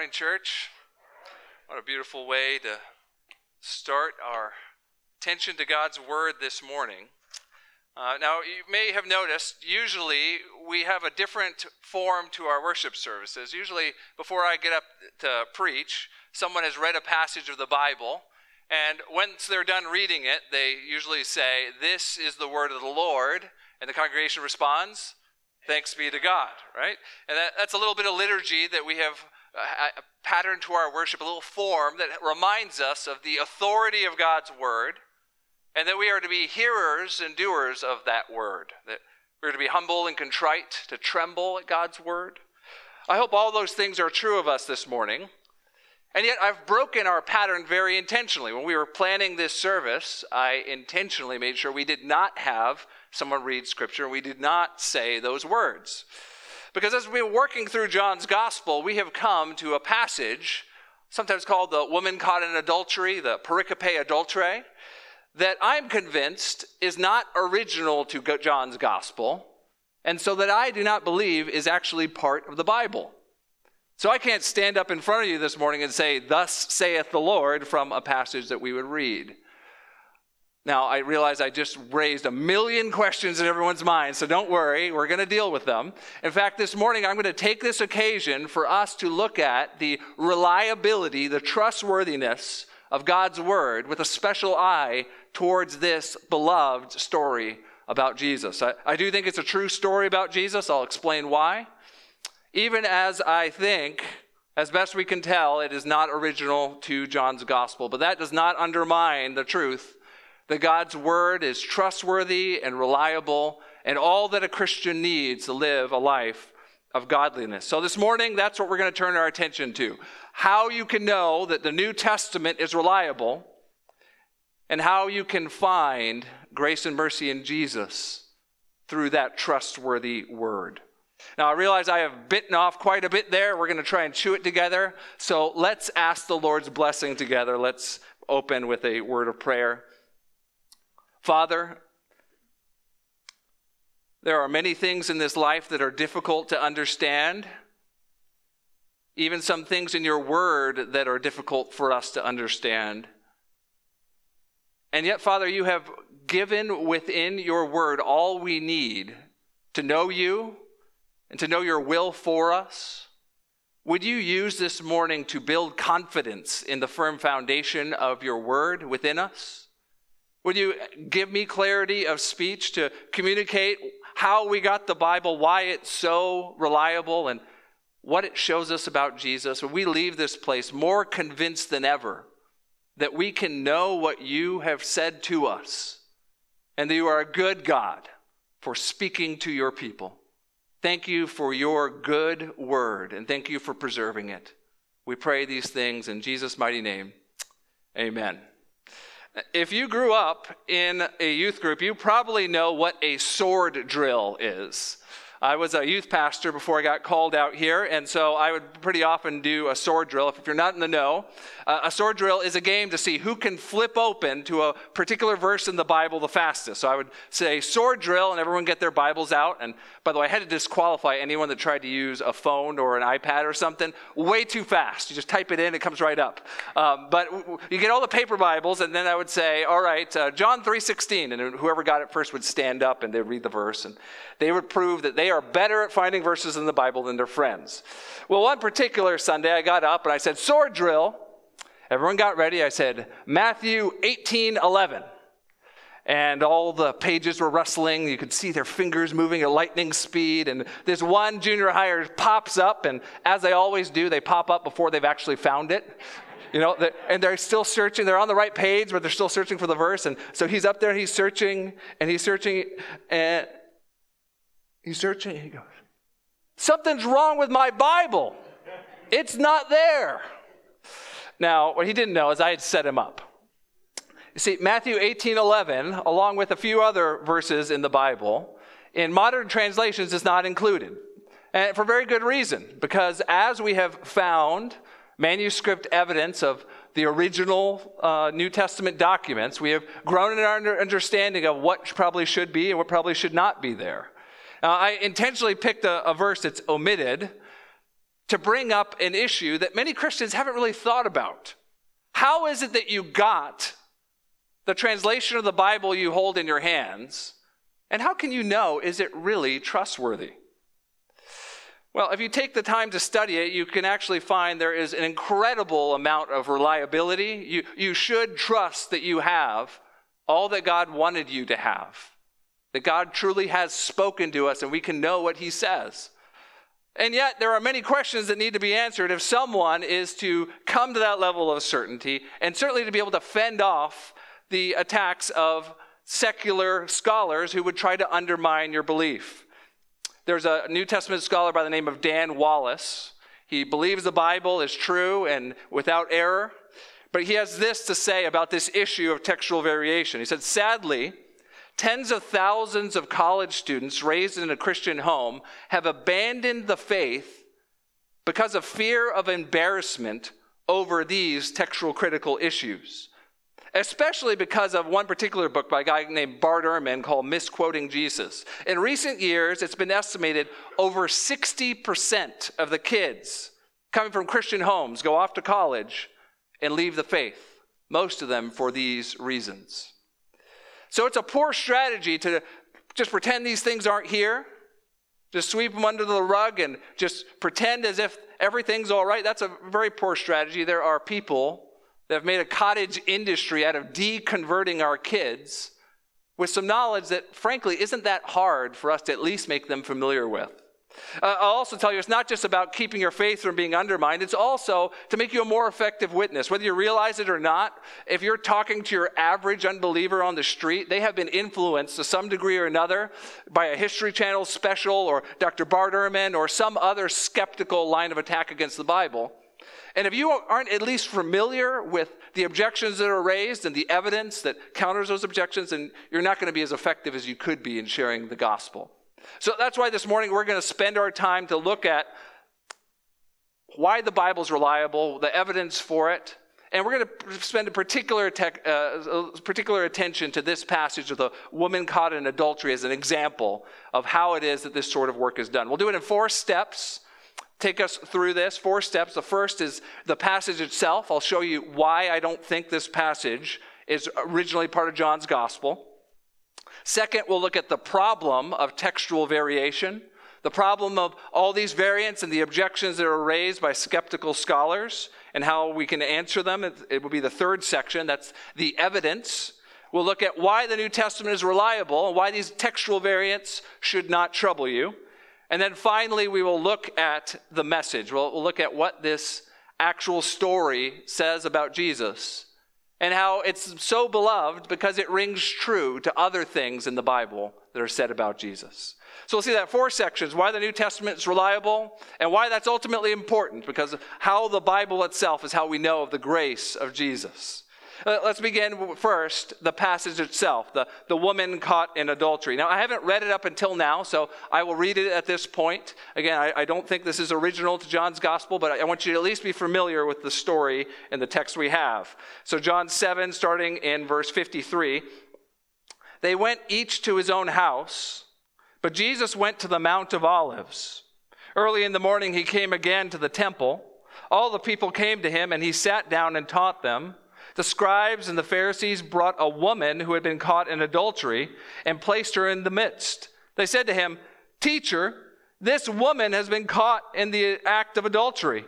morning, church. What a beautiful way to start our attention to God's Word this morning. Uh, now, you may have noticed, usually we have a different form to our worship services. Usually, before I get up to preach, someone has read a passage of the Bible, and once they're done reading it, they usually say, This is the Word of the Lord, and the congregation responds, Thanks be to God, right? And that, that's a little bit of liturgy that we have a, pattern to our worship, a little form that reminds us of the authority of God's word, and that we are to be hearers and doers of that word. That we're to be humble and contrite, to tremble at God's word. I hope all those things are true of us this morning. And yet, I've broken our pattern very intentionally. When we were planning this service, I intentionally made sure we did not have someone read scripture. We did not say those words. Because as been working through John's gospel, we have come to a passage, sometimes called the woman caught in adultery, the pericope adulterae, that I'm convinced is not original to John's gospel, and so that I do not believe is actually part of the Bible. So I can't stand up in front of you this morning and say, Thus saith the Lord, from a passage that we would read. Now, I realize I just raised a million questions in everyone's mind, so don't worry, we're going to deal with them. In fact, this morning I'm going to take this occasion for us to look at the reliability, the trustworthiness of God's Word with a special eye towards this beloved story about Jesus. I, I do think it's a true story about Jesus. I'll explain why. Even as I think as best we can tell, it is not original to John's gospel, but that does not undermine the truth that God's word is trustworthy and reliable and all that a Christian needs to live a life of godliness. So this morning, that's what we're going to turn our attention to. How you can know that the New Testament is reliable and how you can find grace and mercy in Jesus through that trustworthy word. Now, I realize I have bitten off quite a bit there. We're going to try and chew it together. So let's ask the Lord's blessing together. Let's open with a word of prayer. Father, there are many things in this life that are difficult to understand, even some things in your word that are difficult for us to understand. And yet, Father, you have given within your word all we need to know you and to know your will for us. Would you use this morning to build confidence in the firm foundation of your word within us? Would you give me clarity of speech to communicate how we got the Bible, why it's so reliable, and what it shows us about Jesus? When we leave this place more convinced than ever that we can know what you have said to us and that you are a good God for speaking to your people. Thank you for your good word and thank you for preserving it. We pray these things in Jesus' mighty name. Amen. If you grew up in a youth group, you probably know what a sword drill is. I was a youth pastor before I got called out here, and so I would pretty often do a sword drill. If you're not in the know, a sword drill is a game to see who can flip open to a particular verse in the Bible the fastest. So I would say sword drill, and everyone get their Bibles out. And by the way, I had to disqualify anyone that tried to use a phone or an iPad or something way too fast. You just type it in, it comes right up. Um, but you get all the paper Bibles, and then I would say, all right, uh, John 3.16, and whoever got it first would stand up and they'd read the verse, and they would prove that they are better at finding verses in the Bible than their friends. Well, one particular Sunday, I got up and I said, Sword drill. Everyone got ready. I said, Matthew 18 11. And all the pages were rustling. You could see their fingers moving at lightning speed. And this one junior hire pops up, and as they always do, they pop up before they've actually found it you know, and they're still searching. They're on the right page, but they're still searching for the verse. And so he's up there, he's searching, and he's searching, and He's searching. He goes, Something's wrong with my Bible. It's not there. Now, what he didn't know is I had set him up. You see, Matthew 18 11, along with a few other verses in the Bible, in modern translations is not included. And for very good reason, because as we have found manuscript evidence of the original uh, New Testament documents, we have grown in our understanding of what probably should be and what probably should not be there. Now, I intentionally picked a, a verse that's omitted to bring up an issue that many Christians haven't really thought about. How is it that you got the translation of the Bible you hold in your hands? And how can you know, is it really trustworthy? Well, if you take the time to study it, you can actually find there is an incredible amount of reliability. You, you should trust that you have all that God wanted you to have, that God truly has spoken to us and we can know what He says. And yet, there are many questions that need to be answered if someone is to come to that level of certainty and certainly to be able to fend off the attacks of secular scholars who would try to undermine your belief. There's a New Testament scholar by the name of Dan Wallace. He believes the Bible is true and without error, but he has this to say about this issue of textual variation. He said, Sadly, tens of thousands of college students raised in a Christian home have abandoned the faith because of fear of embarrassment over these textual critical issues especially because of one particular book by a guy named Bart Ehrman called Misquoting Jesus. In recent years, it's been estimated over 60% of the kids coming from Christian homes go off to college and leave the faith, most of them for these reasons. So it's a poor strategy to just pretend these things aren't here, just sweep them under the rug and just pretend as if everything's all right. That's a very poor strategy. There are people that have made a cottage industry out of deconverting our kids with some knowledge that, frankly, isn't that hard for us to at least make them familiar with. Uh, I'll also tell you, it's not just about keeping your faith from being undermined, it's also to make you a more effective witness. Whether you realize it or not, if you're talking to your average unbeliever on the street, they have been influenced to some degree or another by a History Channel special or Dr. Bart Ehrman or some other skeptical line of attack against the Bible. And if you aren't at least familiar with the objections that are raised and the evidence that counters those objections, then you're not going to be as effective as you could be in sharing the gospel. So that's why this morning we're going to spend our time to look at why the Bible is reliable, the evidence for it, and we're going to spend a particular, tech, uh, particular attention to this passage of the woman caught in adultery as an example of how it is that this sort of work is done. We'll do it in four steps take us through this four steps. The first is the passage itself. I'll show you why I don't think this passage is originally part of John's gospel. Second, we'll look at the problem of textual variation, the problem of all these variants and the objections that are raised by skeptical scholars and how we can answer them. It will be the third section. That's the evidence. We'll look at why the New Testament is reliable and why these textual variants should not trouble you. And then finally, we will look at the message. We'll, we'll, look at what this actual story says about Jesus and how it's so beloved because it rings true to other things in the Bible that are said about Jesus. So we'll see that four sections why the New Testament is reliable and why that's ultimately important because how the Bible itself is how we know of the grace of Jesus. Uh, let's begin first the passage itself, the, the woman caught in adultery. Now, I haven't read it up until now, so I will read it at this point. Again, I, I don't think this is original to John's gospel, but I, I want you to at least be familiar with the story and the text we have. So, John 7, starting in verse 53, they went each to his own house, but Jesus went to the Mount of Olives. Early in the morning, he came again to the temple. All the people came to him, and he sat down and taught them. The scribes and the Pharisees brought a woman who had been caught in adultery and placed her in the midst. They said to him, Teacher, this woman has been caught in the act of adultery.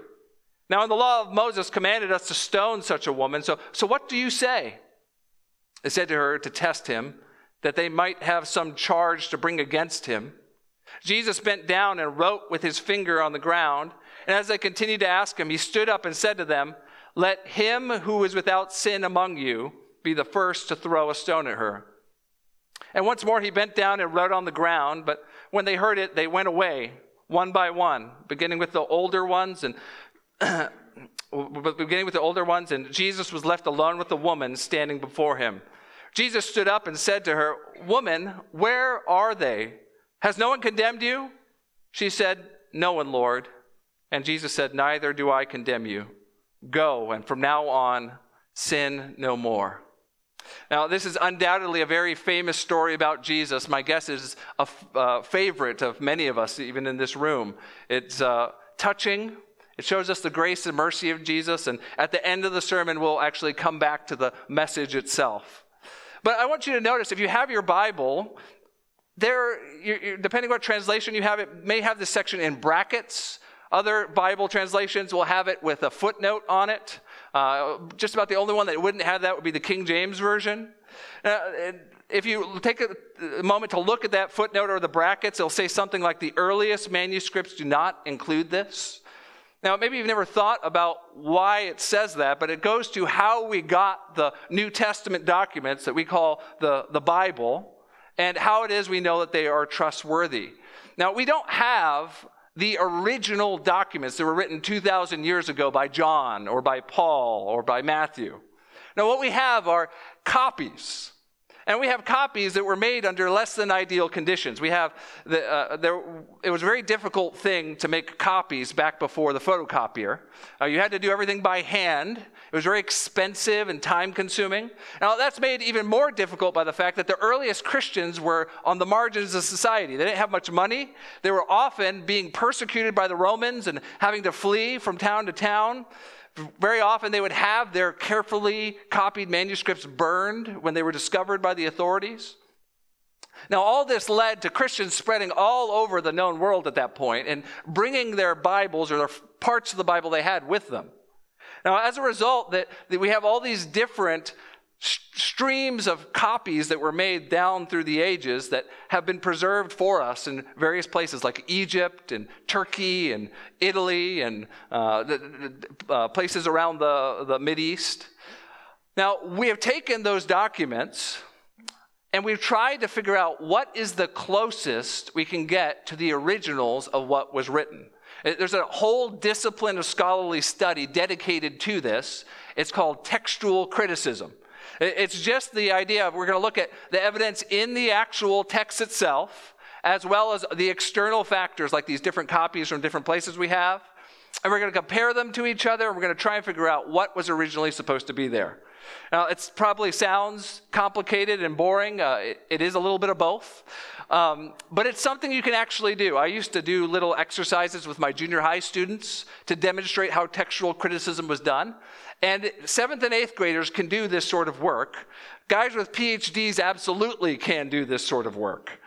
Now, in the law of Moses commanded us to stone such a woman. So, so what do you say? They said to her to test him, that they might have some charge to bring against him. Jesus bent down and wrote with his finger on the ground. And as they continued to ask him, he stood up and said to them, let him who is without sin among you be the first to throw a stone at her. And once more he bent down and wrote on the ground, but when they heard it, they went away one by one, beginning with the older ones and beginning with the older ones, and Jesus was left alone with the woman standing before him. Jesus stood up and said to her, Woman, where are they? Has no one condemned you? She said, No one, Lord. And Jesus said, Neither do I condemn you. Go, and from now on, sin no more. Now, this is undoubtedly a very famous story about Jesus. My guess is a uh, favorite of many of us, even in this room. It's uh, touching, It shows us the grace and mercy of Jesus. And at the end of the sermon, we'll actually come back to the message itself. But I want you to notice if you have your Bible, there, depending on what translation you have, it may have this section in brackets. Other Bible translations will have it with a footnote on it. Uh, just about the only one that wouldn't have that would be the King James Version. Uh, if you take a moment to look at that footnote or the brackets, it'll say something like the earliest manuscripts do not include this. Now, maybe you've never thought about why it says that, but it goes to how we got the New Testament documents that we call the, the Bible and how it is we know that they are trustworthy. Now, we don't have the original documents that were written 2,000 years ago by John or by Paul or by Matthew. Now, what we have are copies and we have copies that were made under less than ideal conditions. We have the, uh, there, it was a very difficult thing to make copies back before the photocopier. Uh, you had to do everything by hand. It was very expensive and time consuming. Now, that's made even more difficult by the fact that the earliest Christians were on the margins of society. They didn't have much money. They were often being persecuted by the Romans and having to flee from town to town. Very often they would have their carefully copied manuscripts burned when they were discovered by the authorities. Now, all this led to Christians spreading all over the known world at that point and bringing their Bibles or their parts of the Bible they had with them. Now, as a result, that, that we have all these different streams of copies that were made down through the ages that have been preserved for us in various places like Egypt and Turkey and Italy and uh, uh, places around the, the East. Now, we have taken those documents and we've tried to figure out what is the closest we can get to the originals of what was written. Uh, there's a whole discipline of scholarly study dedicated to this. It's called textual criticism. It's just the idea of we're going to look at the evidence in the actual text itself, as well as the external factors like these different copies from different places we have. And we're going to compare them to each other. And we're going to try and figure out what was originally supposed to be there. Now, it probably sounds complicated and boring. Uh, it, it is a little bit of both. Um, but it's something you can actually do. I used to do little exercises with my junior high students to demonstrate how textual criticism was done. And seventh and eighth graders can do this sort of work. Guys with PhDs absolutely can do this sort of work.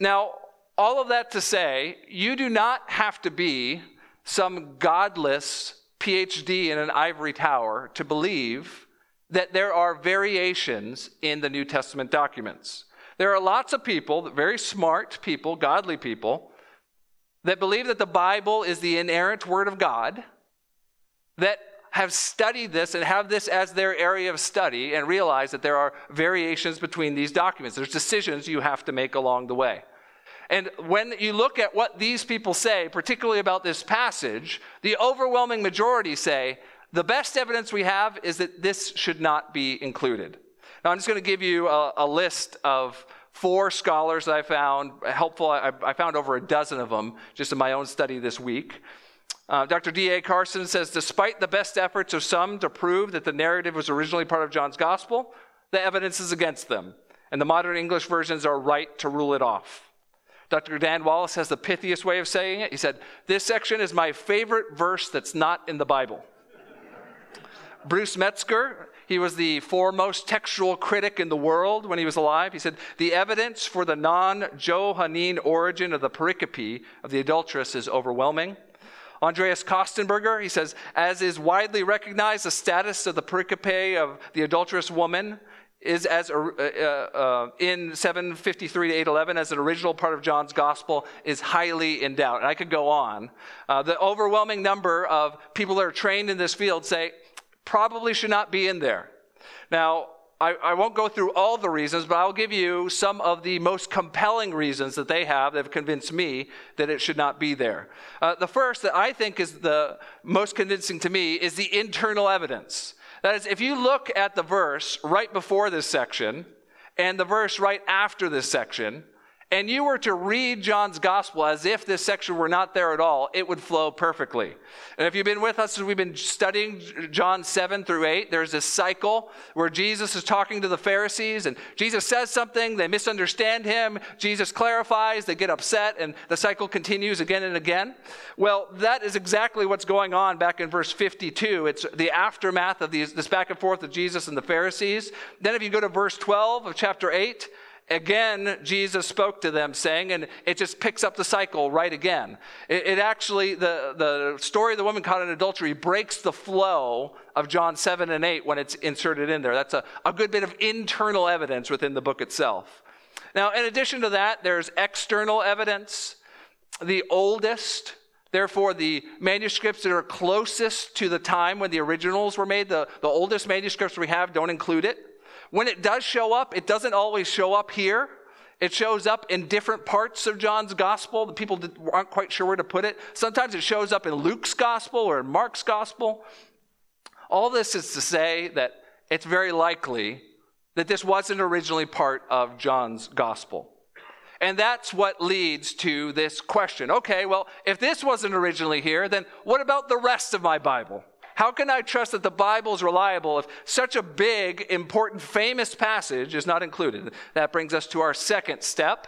Now, all of that to say, you do not have to be some godless PhD in an ivory tower to believe that there are variations in the New Testament documents. There are lots of people, very smart people, godly people, that believe that the Bible is the inerrant Word of God, that have studied this and have this as their area of study and realize that there are variations between these documents. There's decisions you have to make along the way. And when you look at what these people say, particularly about this passage, the overwhelming majority say the best evidence we have is that this should not be included. Now, I'm just going to give you a, a list of four scholars that I found helpful. I, I, found over a dozen of them just in my own study this week. Uh, Dr. D.A. Carson says despite the best efforts of some to prove that the narrative was originally part of John's gospel, the evidence is against them, and the modern English versions are right to rule it off. Dr. Dan Wallace has the pithiest way of saying it. He said, This section is my favorite verse that's not in the Bible. Bruce Metzger, he was the foremost textual critic in the world when he was alive. He said, The evidence for the non Johannine origin of the pericope of the adulteress is overwhelming. Andreas Kostenberger, he says, as is widely recognized, the status of the pericope of the adulterous woman is as uh, uh, uh in 753 to 811 as an original part of John's gospel is highly in doubt. And I could go on. Uh, the overwhelming number of people that are trained in this field say probably should not be in there. Now, I, I, won't go through all the reasons, but I'll give you some of the most compelling reasons that they have that have convinced me that it should not be there. Uh, the first that I think is the most convincing to me is the internal evidence. That is, if you look at the verse right before this section and the verse right after this section, and you were to read John's gospel as if this section were not there at all, it would flow perfectly. And if you've been with us as we've been studying John 7 through 8, there's this cycle where Jesus is talking to the Pharisees, and Jesus says something, they misunderstand him, Jesus clarifies, they get upset, and the cycle continues again and again. Well, that is exactly what's going on back in verse 52. It's the aftermath of these, this back and forth of Jesus and the Pharisees. Then if you go to verse 12 of chapter 8, again, Jesus spoke to them, saying, and it just picks up the cycle right again. It, it, actually, the, the story of the woman caught in adultery breaks the flow of John 7 and 8 when it's inserted in there. That's a, a good bit of internal evidence within the book itself. Now, in addition to that, there's external evidence. The oldest, therefore, the manuscripts that are closest to the time when the originals were made, the, the oldest manuscripts we have don't include it. When it does show up, it doesn't always show up here. It shows up in different parts of John's gospel. The people aren't quite sure where to put it. Sometimes it shows up in Luke's gospel or in Mark's gospel. All this is to say that it's very likely that this wasn't originally part of John's gospel. And that's what leads to this question. Okay, well, if this wasn't originally here, then what about the rest of my Bible? How can I trust that the Bible is reliable if such a big, important, famous passage is not included? That brings us to our second step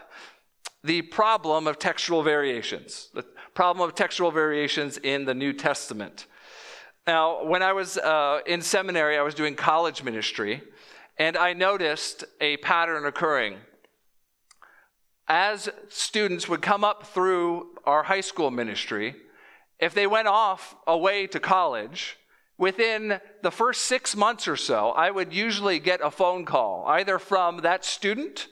the problem of textual variations. The problem of textual variations in the New Testament. Now, when I was uh, in seminary, I was doing college ministry, and I noticed a pattern occurring. As students would come up through our high school ministry, if they went off away to college, within the first six months or so, I would usually get a phone call, either from that student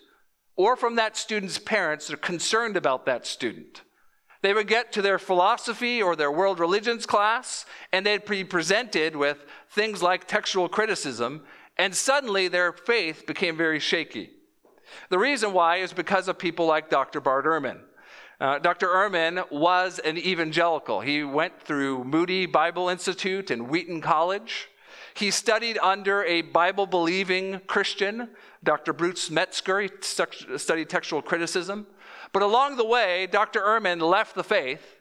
or from that student's parents that are concerned about that student. They would get to their philosophy or their world religions class, and they'd be presented with things like textual criticism, and suddenly their faith became very shaky. The reason why is because of people like Dr. Bart Ehrman. Uh, Dr. Ehrman was an evangelical. He went through Moody Bible Institute and Wheaton College. He studied under a Bible believing Christian, Dr. Bruce Metzger. He studied textual criticism. But along the way, Dr. Ehrman left the faith,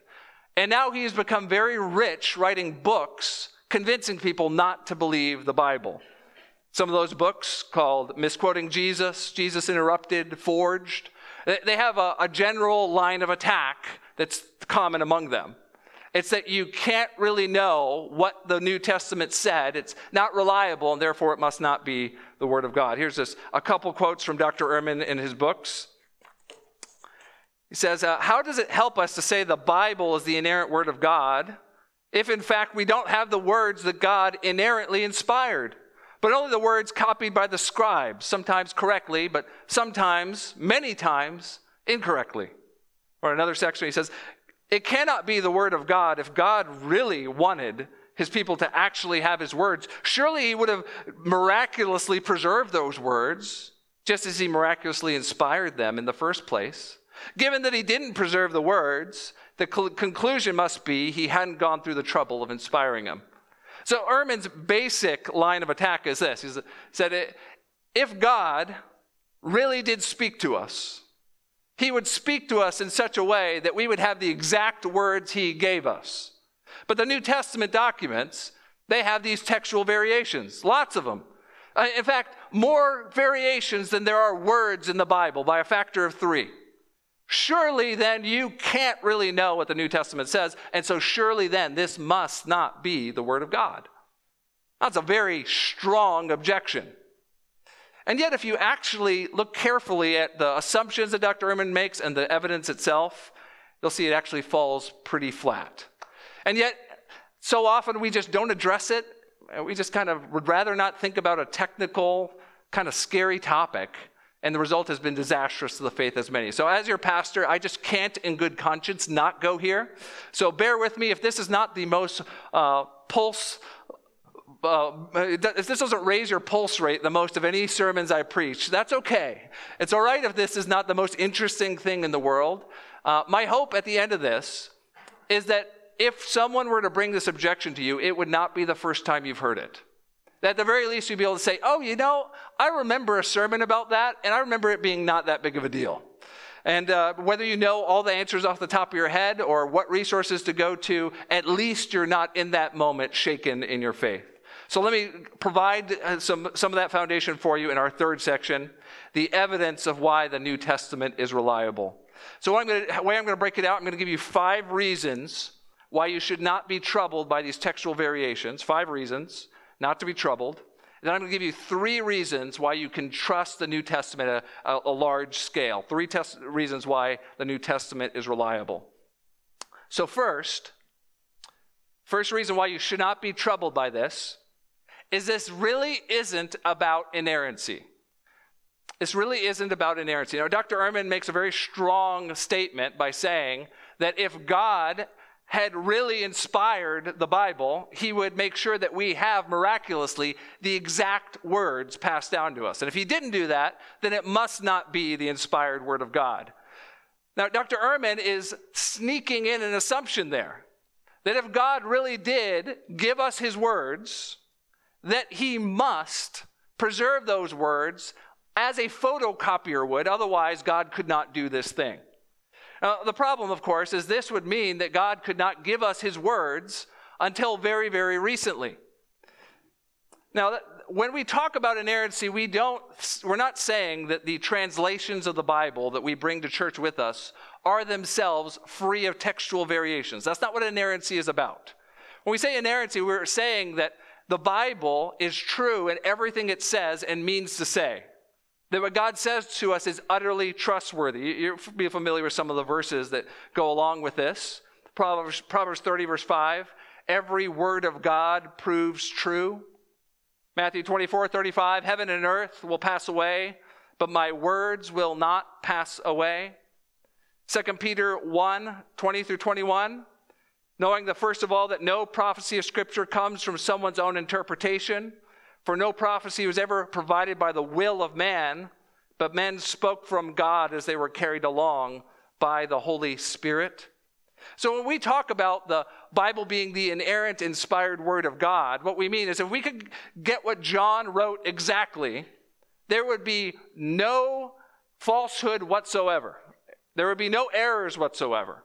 and now he's become very rich writing books convincing people not to believe the Bible. Some of those books called Misquoting Jesus, Jesus Interrupted, Forged, they have a, a general line of attack that's common among them. It's that you can't really know what the New Testament said. It's not reliable, and therefore it must not be the Word of God. Here's just a couple quotes from Dr. Ehrman in his books. He says, uh, How does it help us to say the Bible is the inerrant Word of God if, in fact, we don't have the words that God inerrantly inspired? But only the words copied by the scribes, sometimes correctly, but sometimes, many times, incorrectly. Or another section, he says, It cannot be the word of God if God really wanted his people to actually have his words. Surely he would have miraculously preserved those words, just as he miraculously inspired them in the first place. Given that he didn't preserve the words, the conclusion must be he hadn't gone through the trouble of inspiring them. So Ehrman's basic line of attack is this. He said, if God really did speak to us, he would speak to us in such a way that we would have the exact words he gave us. But the New Testament documents, they have these textual variations, lots of them. Uh, in fact, more variations than there are words in the Bible by a factor of three. Surely then you can't really know what the New Testament says, and so surely then this must not be the Word of God. That's a very strong objection. And yet, if you actually look carefully at the assumptions that Dr. Ehrman makes and the evidence itself, you'll see it actually falls pretty flat. And yet, so often we just don't address it. We just kind of would rather not think about a technical, kind of scary topic and the result has been disastrous to the faith as many. So, as your pastor, I just can't, in good conscience, not go here. So, bear with me. If this is not the most uh, pulse, uh, if this doesn't raise your pulse rate the most of any sermons I preach, that's okay. It's all right if this is not the most interesting thing in the world. Uh, my hope at the end of this is that if someone were to bring this objection to you, it would not be the first time you've heard it. That at the very least, you'd be able to say, oh, you know, I remember a sermon about that, and I remember it being not that big of a deal. And uh, whether you know all the answers off the top of your head or what resources to go to, at least you're not in that moment shaken in your faith. So let me provide uh, some, some of that foundation for you in our third section the evidence of why the New Testament is reliable. So, what I'm gonna, the way I'm going to break it out, I'm going to give you five reasons why you should not be troubled by these textual variations. Five reasons not to be troubled. Then I'm going to give you three reasons why you can trust the New Testament at a, a large scale. Three tes- reasons why the New Testament is reliable. So, first, first reason why you should not be troubled by this is this really isn't about inerrancy. This really isn't about inerrancy. Now, Dr. Ehrman makes a very strong statement by saying that if God had really inspired the Bible, he would make sure that we have miraculously the exact words passed down to us. And if he didn't do that, then it must not be the inspired word of God. Now, Dr. Ehrman is sneaking in an assumption there that if God really did give us his words, that he must preserve those words as a photocopier would, otherwise, God could not do this thing. Now, the problem, of course, is this would mean that God could not give us his words until very, very recently. Now, when we talk about inerrancy, we don't, we're not saying that the translations of the Bible that we bring to church with us are themselves free of textual variations. That's not what inerrancy is about. When we say inerrancy, we're saying that the Bible is true in everything it says and means to say. That what God says to us is utterly trustworthy. You'll be familiar with some of the verses that go along with this. Proverbs, Proverbs 30, verse 5 every word of God proves true. Matthew 24, 35 heaven and earth will pass away, but my words will not pass away. 2 Peter 1, 20 through 21 knowing the first of all that no prophecy of scripture comes from someone's own interpretation for no prophecy was ever provided by the will of man, but men spoke from God as they were carried along by the Holy Spirit. So when we talk about the Bible being the inerrant, inspired word of God, what we mean is if we could get what John wrote exactly, there would be no falsehood whatsoever. There would be no errors whatsoever.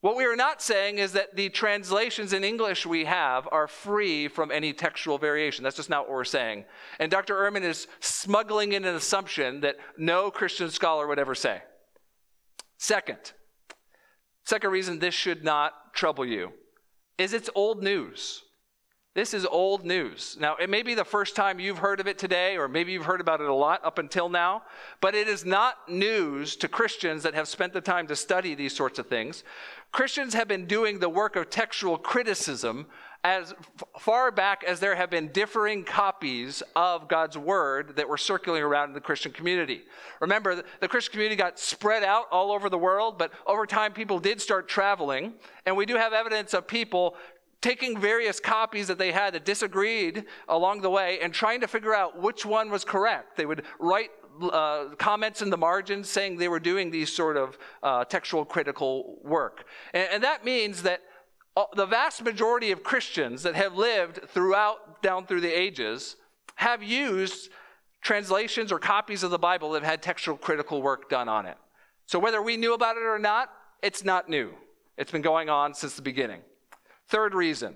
What we are not saying is that the translations in English we have are free from any textual variation. That's just not what we're saying. And Dr. Ehrman is smuggling in an assumption that no Christian scholar would ever say. Second, second reason this should not trouble you is it's old news. This is old news. Now, it may be the first time you've heard of it today, or maybe you've heard about it a lot up until now, but it is not news to Christians that have spent the time to study these sorts of things. Christians have been doing the work of textual criticism as far back as there have been differing copies of God's word that were circulating around in the Christian community. Remember, the Christian community got spread out all over the world, but over time people did start traveling, and we do have evidence of people taking various copies that they had that disagreed along the way and trying to figure out which one was correct. They would write uh, comments in the margins saying they were doing these sort of uh, textual critical work. And, and that means that the vast majority of Christians that have lived throughout, down through the ages, have used translations or copies of the Bible that have had textual critical work done on it. So whether we knew about it or not, it's not new. It's been going on since the beginning. Third reason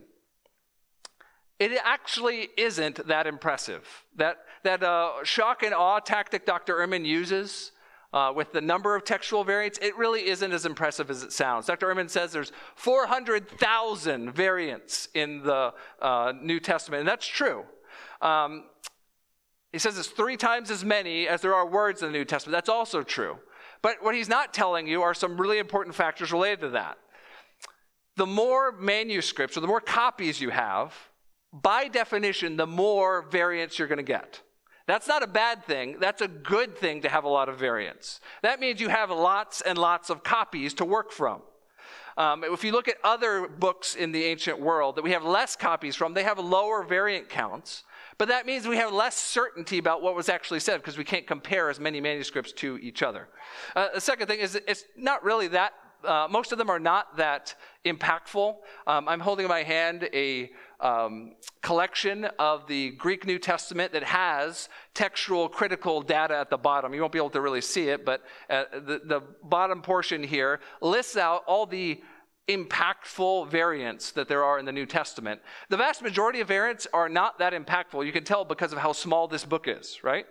it actually isn't that impressive. That, that uh, shock and awe tactic Dr. Ehrman uses uh, with the number of textual variants, it really isn't as impressive as it sounds. Dr. Ehrman says there's 400,000 variants in the uh, New Testament, and that's true. Um, he says it's three times as many as there are words in the New Testament. That's also true. But what he's not telling you are some really important factors related to that. The more manuscripts or the more copies you have, by definition, the more variants you're going to get. That's not a bad thing. That's a good thing to have a lot of variants. That means you have lots and lots of copies to work from. Um, if you look at other books in the ancient world that we have less copies from, they have lower variant counts. But that means we have less certainty about what was actually said because we can't compare as many manuscripts to each other. Uh, the second thing is it's not really that, uh, most of them are not that impactful. Um, I'm holding in my hand a um, collection of the Greek New Testament that has textual critical data at the bottom. You won't be able to really see it, but uh, the, the bottom portion here lists out all the impactful variants that there are in the New Testament. The vast majority of variants are not that impactful. You can tell because of how small this book is, right?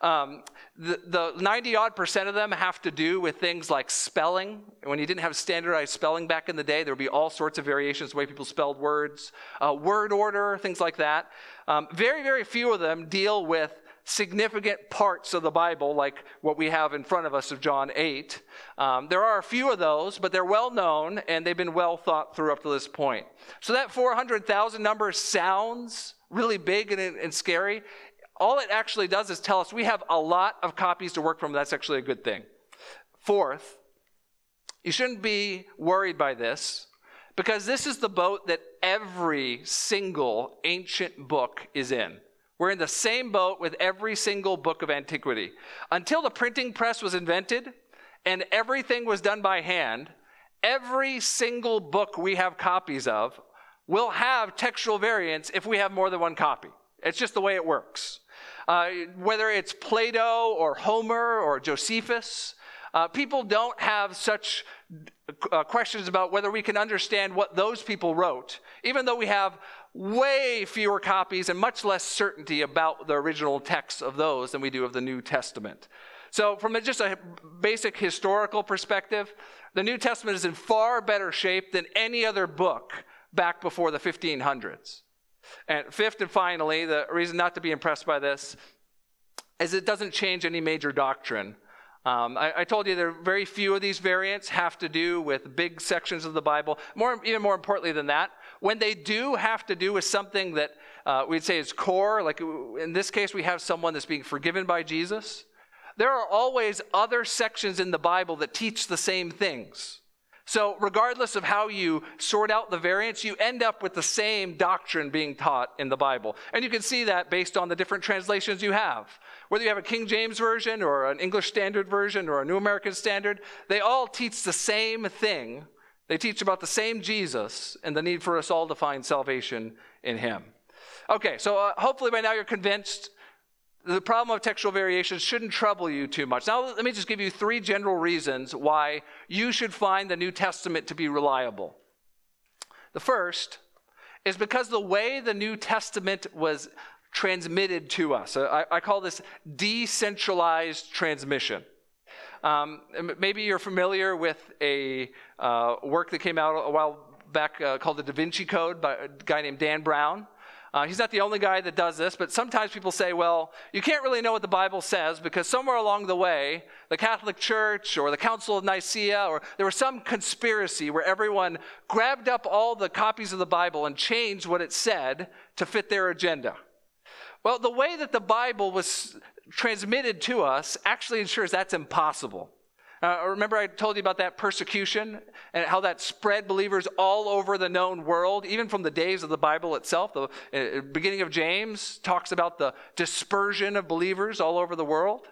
Um, the, the 90 odd percent of them have to do with things like spelling. When you didn't have standardized spelling back in the day, there would be all sorts of variations the way people spelled words, uh, word order, things like that. Um, very, very few of them deal with significant parts of the Bible, like what we have in front of us of John 8. Um, there are a few of those, but they're well known and they've been well thought through up to this point. So that 400,000 number sounds really big and, and scary. All it actually does is tell us we have a lot of copies to work from. That's actually a good thing. Fourth, you shouldn't be worried by this because this is the boat that every single ancient book is in. We're in the same boat with every single book of antiquity. Until the printing press was invented and everything was done by hand, every single book we have copies of will have textual variants if we have more than one copy. It's just the way it works. Uh, whether it's Plato or Homer or Josephus, uh, people don't have such uh, questions about whether we can understand what those people wrote, even though we have way fewer copies and much less certainty about the original texts of those than we do of the New Testament. So, from a, just a basic historical perspective, the New Testament is in far better shape than any other book back before the 1500s. And fifth and finally, the reason not to be impressed by this is it doesn't change any major doctrine. Um, I, I, told you there are very few of these variants have to do with big sections of the Bible. More, even more importantly than that, when they do have to do with something that uh, we'd say is core, like in this case, we have someone that's being forgiven by Jesus. There are always other sections in the Bible that teach the same things. So, regardless of how you sort out the variants, you end up with the same doctrine being taught in the Bible. And you can see that based on the different translations you have. Whether you have a King James Version or an English Standard Version or a New American Standard, they all teach the same thing. They teach about the same Jesus and the need for us all to find salvation in Him. Okay, so uh, hopefully by now you're convinced the problem of textual variations shouldn't trouble you too much. Now, let me just give you three general reasons why you should find the New Testament to be reliable. The first is because the way the New Testament was transmitted to us, I, I call this decentralized transmission. Um, maybe you're familiar with a uh, work that came out a while back uh, called the Da Vinci Code by a guy named Dan Brown. Uh, he's not the only guy that does this, but sometimes people say, well, you can't really know what the Bible says because somewhere along the way, the Catholic Church or the Council of Nicaea, or there was some conspiracy where everyone grabbed up all the copies of the Bible and changed what it said to fit their agenda. Well, the way that the Bible was transmitted to us actually ensures that's impossible. Uh, remember, I told you about that persecution and how that spread believers all over the known world, even from the days of the Bible itself. The uh, beginning of James talks about the dispersion of believers all over the world.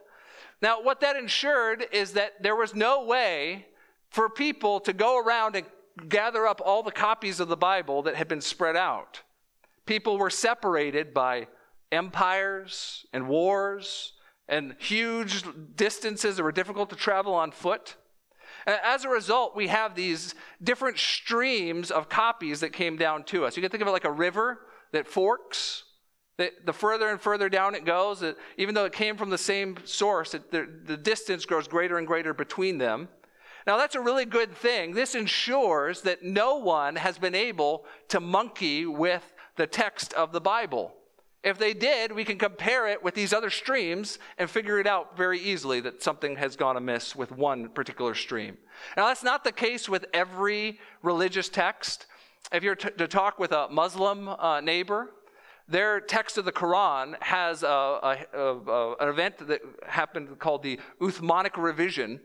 Now, what that ensured is that there was no way for people to go around and gather up all the copies of the Bible that had been spread out. People were separated by empires and wars and huge distances that were difficult to travel on foot. As a result, we have these different streams of copies that came down to us. You can think of it like a river that forks. That The, further and further down it goes, it, even though it came from the same source, it, the, the distance grows greater and greater between them. Now, that's a really good thing. This ensures that no one has been able to monkey with the text of the Bible. If they did, we can compare it with these other streams and figure it out very easily that something has gone amiss with one particular stream. Now, that's not the case with every religious text. If you're t- to talk with a Muslim uh, neighbor, their text of the Quran has a, a, a, an event that happened called the Uthmanic revision,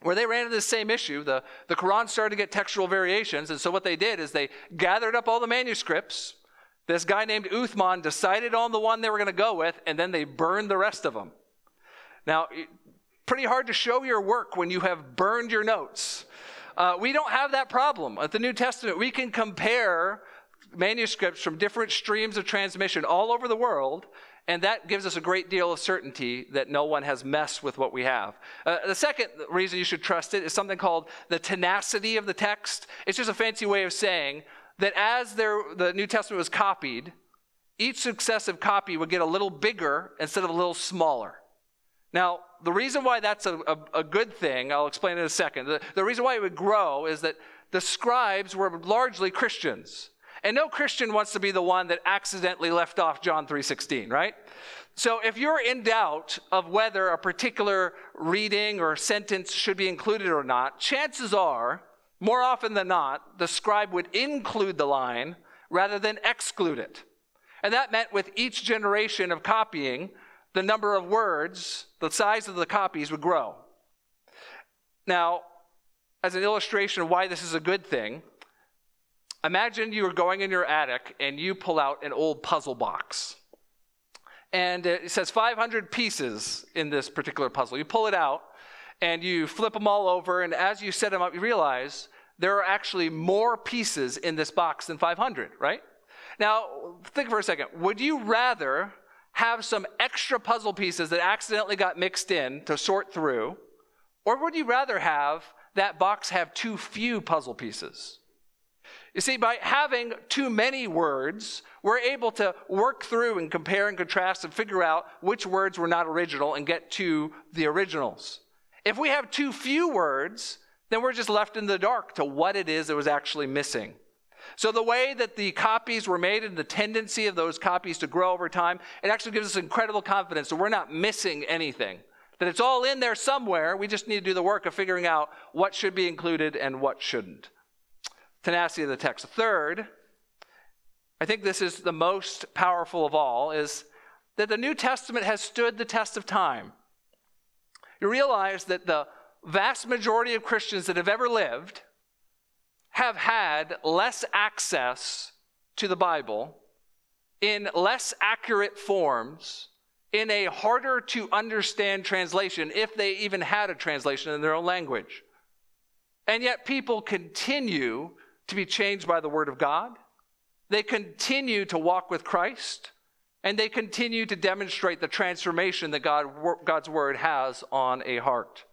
where they ran into the same issue. The, the Quran started to get textual variations, and so what they did is they gathered up all the manuscripts this guy named Uthman decided on the one they were going to go with, and then they burned the rest of them. Now, pretty hard to show your work when you have burned your notes. Uh, we don't have that problem. At the New Testament, we can compare manuscripts from different streams of transmission all over the world, and that gives us a great deal of certainty that no one has messed with what we have. Uh, the second reason you should trust it is something called the tenacity of the text. It's just a fancy way of saying that as there, the New Testament was copied, each successive copy would get a little bigger instead of a little smaller. Now, the reason why that's a, a, a good thing, I'll explain in a second. The, the reason why it would grow is that the scribes were largely Christians. And no Christian wants to be the one that accidentally left off John 3:16, right? So if you're in doubt of whether a particular reading or sentence should be included or not, chances are, more often than not, the scribe would include the line rather than exclude it. And that meant with each generation of copying, the number of words, the size of the copies would grow. Now, as an illustration of why this is a good thing, Imagine you are going in your attic and you pull out an old puzzle box. And it says 500 pieces in this particular puzzle. You pull it out and you flip them all over, and as you set them up, you realize there are actually more pieces in this box than 500, right? Now, think for a second. Would you rather have some extra puzzle pieces that accidentally got mixed in to sort through, or would you rather have that box have too few puzzle pieces? You see, by having too many words, we're able to work through and compare and contrast and figure out which words were not original and get to the originals. If we have too few words, then we're just left in the dark to what it is that was actually missing. So, the way that the copies were made and the tendency of those copies to grow over time, it actually gives us incredible confidence that we're not missing anything. That it's all in there somewhere. We just need to do the work of figuring out what should be included and what shouldn't tenacity of the text. Third, I think this is the most powerful of all, is that the New Testament has stood the test of time. You realize that the vast majority of Christians that have ever lived have had less access to the Bible in less accurate forms, in a harder to understand translation, if they even had a translation in their own language. And yet people continue to be changed by the Word of God. They continue to walk with Christ, and they continue to demonstrate the transformation that God, God's Word has on a heart.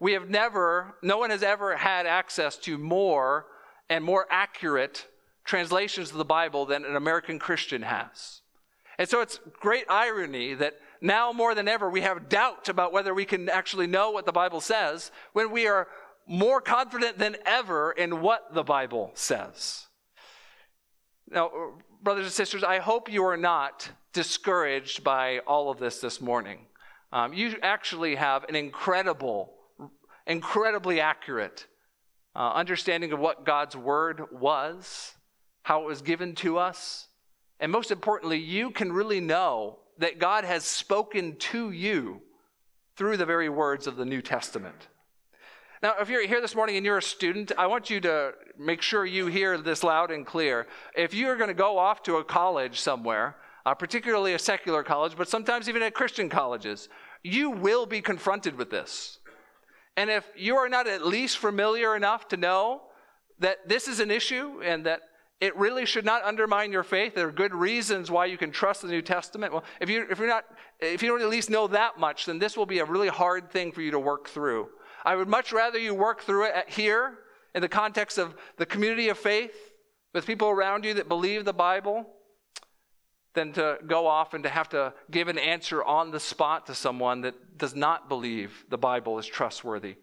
We have never, no one has ever had access to more and more accurate translations of the Bible than an American Christian has. And so it's great irony that now more than ever we have doubt about whether we can actually know what the Bible says when we are more confident than ever in what the Bible says. Now, brothers and sisters, I hope you are not discouraged by all of this this morning. Um, you actually have an incredible, incredibly accurate uh, understanding of what God's word was, how it was given to us, and most importantly, you can really know that God has spoken to you through the very words of the New Testament. Now, if you're here this morning and you're a student, I want you to make sure you hear this loud and clear. If you're going to go off to a college somewhere, uh, particularly a secular college, but sometimes even at Christian colleges, you will be confronted with this. And if you are not at least familiar enough to know that this is an issue and that it really should not undermine your faith. There are good reasons why you can trust the New Testament. Well, if you if you're not if you don't at least know that much, then this will be a really hard thing for you to work through. I would much rather you work through it here in the context of the community of faith with people around you that believe the Bible than to go off and to have to give an answer on the spot to someone that does not believe the Bible is trustworthy.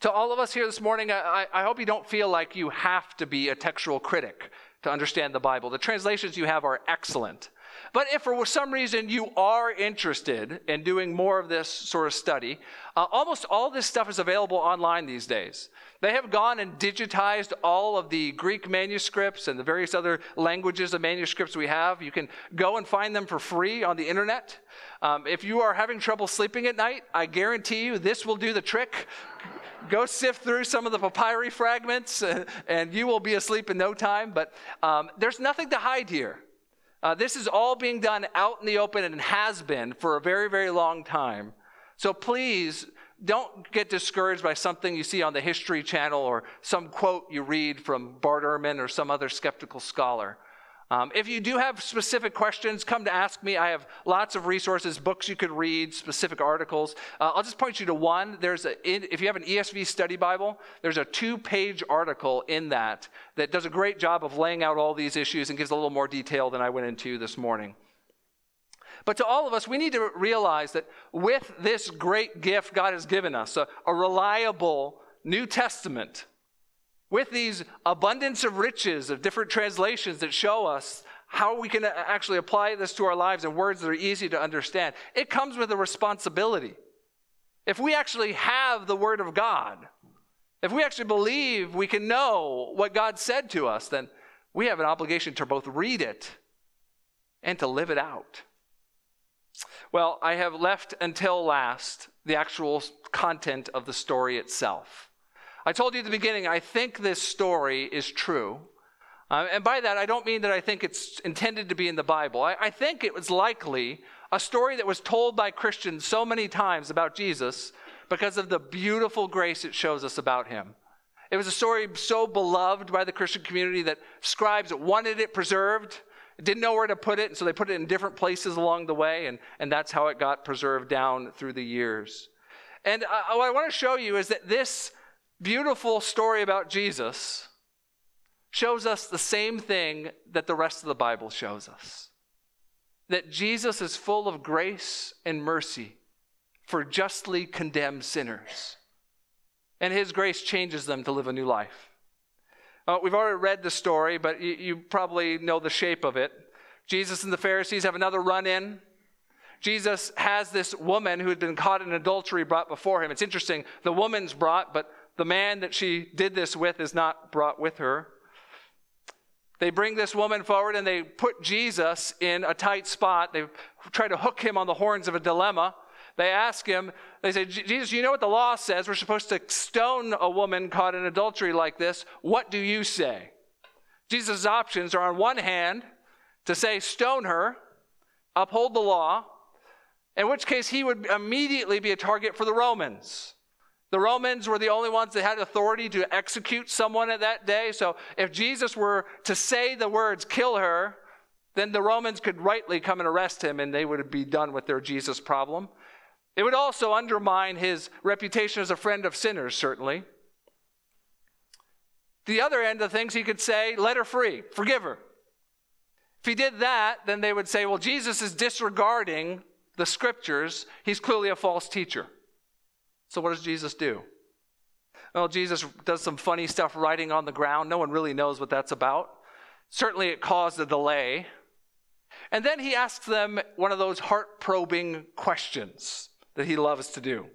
To all of us here this morning, I, I, hope you don't feel like you have to be a textual critic to understand the Bible. The translations you have are excellent. But if for some reason you are interested in doing more of this sort of study, uh, almost all this stuff is available online these days. They have gone and digitized all of the Greek manuscripts and the various other languages of manuscripts we have. You can go and find them for free on the internet. Um, if you are having trouble sleeping at night, I guarantee you this will do the trick. Go sift through some of the papyri fragments, uh, and you will be asleep in no time. But um, there's nothing to hide here. Uh, this is all being done out in the open and has been for a very, very long time. So please don't get discouraged by something you see on the History Channel or some quote you read from Bart Ehrman or some other skeptical scholar. Um, if you do have specific questions, come to ask me. I have lots of resources, books you could read, specific articles. Uh, I'll just point you to one. There's a, if you have an ESV study Bible, there's a two-page article in that that does a great job of laying out all these issues and gives a little more detail than I went into this morning. But to all of us, we need to realize that with this great gift God has given us, a, a reliable New Testament, with these abundance of riches of different translations that show us how we can actually apply this to our lives in words that are easy to understand, it comes with a responsibility. If we actually have the Word of God, if we actually believe we can know what God said to us, then we have an obligation to both read it and to live it out. Well, I have left until last the actual content of the story itself. I told you at the beginning, I think this story is true. Uh, and by that, I don't mean that I think it's intended to be in the Bible. I, I think it was likely a story that was told by Christians so many times about Jesus because of the beautiful grace it shows us about him. It was a story so beloved by the Christian community that scribes wanted it preserved, didn't know where to put it, and so they put it in different places along the way, and, and that's how it got preserved down through the years. And uh, what I want to show you is that this beautiful story about Jesus shows us the same thing that the rest of the Bible shows us that Jesus is full of grace and mercy for justly condemned sinners. And his grace changes them to live a new life. Uh, we've already read the story, but you, you probably know the shape of it. Jesus and the Pharisees have another run in. Jesus has this woman who had been caught in adultery brought before him. It's interesting, the woman's brought, but the man that she did this with is not brought with her. They bring this woman forward and they put Jesus in a tight spot. They try to hook him on the horns of a dilemma. They ask him, they say, Jesus, you know what the law says? We're supposed to stone a woman caught in adultery like this. What do you say? Jesus' options are on one hand to say, stone her, uphold the law, in which case he would immediately be a target for the Romans. The Romans were the only ones that had authority to execute someone at that day. So if Jesus were to say the words, kill her, then the Romans could rightly come and arrest him and they would be done with their Jesus problem. It would also undermine his reputation as a friend of sinners, certainly. The other end of things, he could say, let her free, forgive her. If he did that, then they would say, well, Jesus is disregarding the scriptures. He's clearly a false teacher. So, what does Jesus do? Well, Jesus does some funny stuff writing on the ground. No one really knows what that's about. Certainly, it caused a delay. And then he asks them one of those heart probing questions that he loves to do.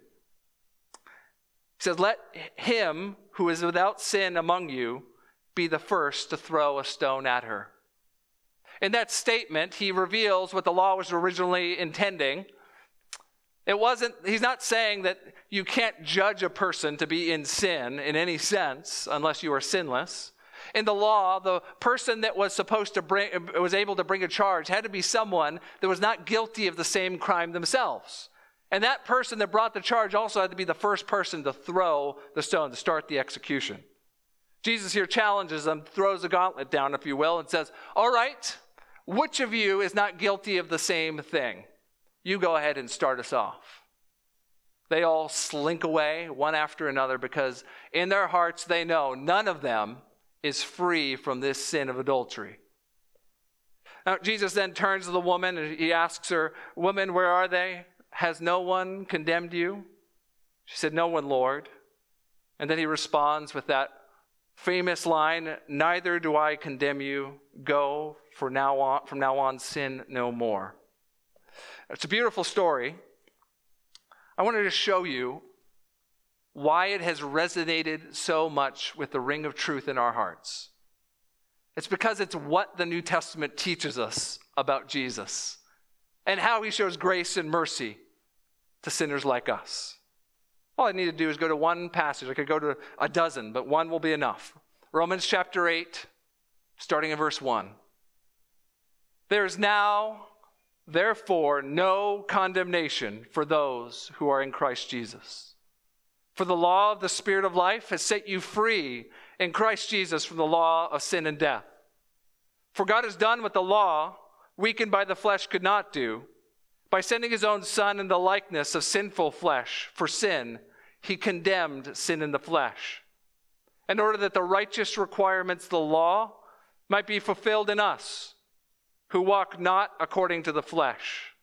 He says, Let him who is without sin among you be the first to throw a stone at her. In that statement, he reveals what the law was originally intending. It wasn't, he's not saying that you can't judge a person to be in sin in any sense unless you are sinless. In the law, the person that was supposed to bring, was able to bring a charge had to be someone that was not guilty of the same crime themselves. And that person that brought the charge also had to be the first person to throw the stone, to start the execution. Jesus here challenges them, throws a gauntlet down, if you will, and says, All right, which of you is not guilty of the same thing? You go ahead and start us off. They all slink away one after another because in their hearts they know none of them is free from this sin of adultery. Now, Jesus then turns to the woman and he asks her, Woman, where are they? Has no one condemned you? She said, No one, Lord. And then he responds with that famous line, Neither do I condemn you. Go, for now on, from now on, sin no more. It's a beautiful story. I wanted to show you why it has resonated so much with the ring of truth in our hearts. It's because it's what the New Testament teaches us about Jesus and how he shows grace and mercy to sinners like us. All I need to do is go to one passage. I could go to a dozen, but one will be enough. Romans chapter 8, starting in verse 1. There's now Therefore, no condemnation for those who are in Christ Jesus. For the law of the Spirit of life has set you free in Christ Jesus from the law of sin and death. For God has done what the law, weakened by the flesh, could not do. By sending his own Son in the likeness of sinful flesh for sin, he condemned sin in the flesh, in order that the righteous requirements of the law might be fulfilled in us, who walk not according to the flesh,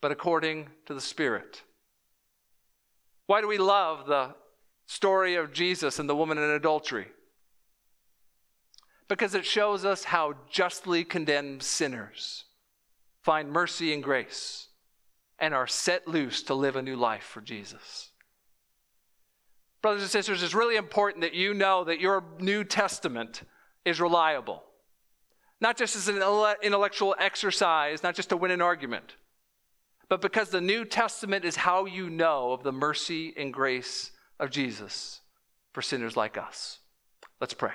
but according to the Spirit. Why do we love the story of Jesus and the woman in adultery? Because it shows us how justly condemned sinners find mercy and grace and are set loose to live a new life for Jesus. Brothers and sisters, it's really important that you know that your New Testament is reliable. Not just as an intellectual exercise, not just to win an argument, but because the New Testament is how you know of the mercy and grace of Jesus for sinners like us. Let's pray.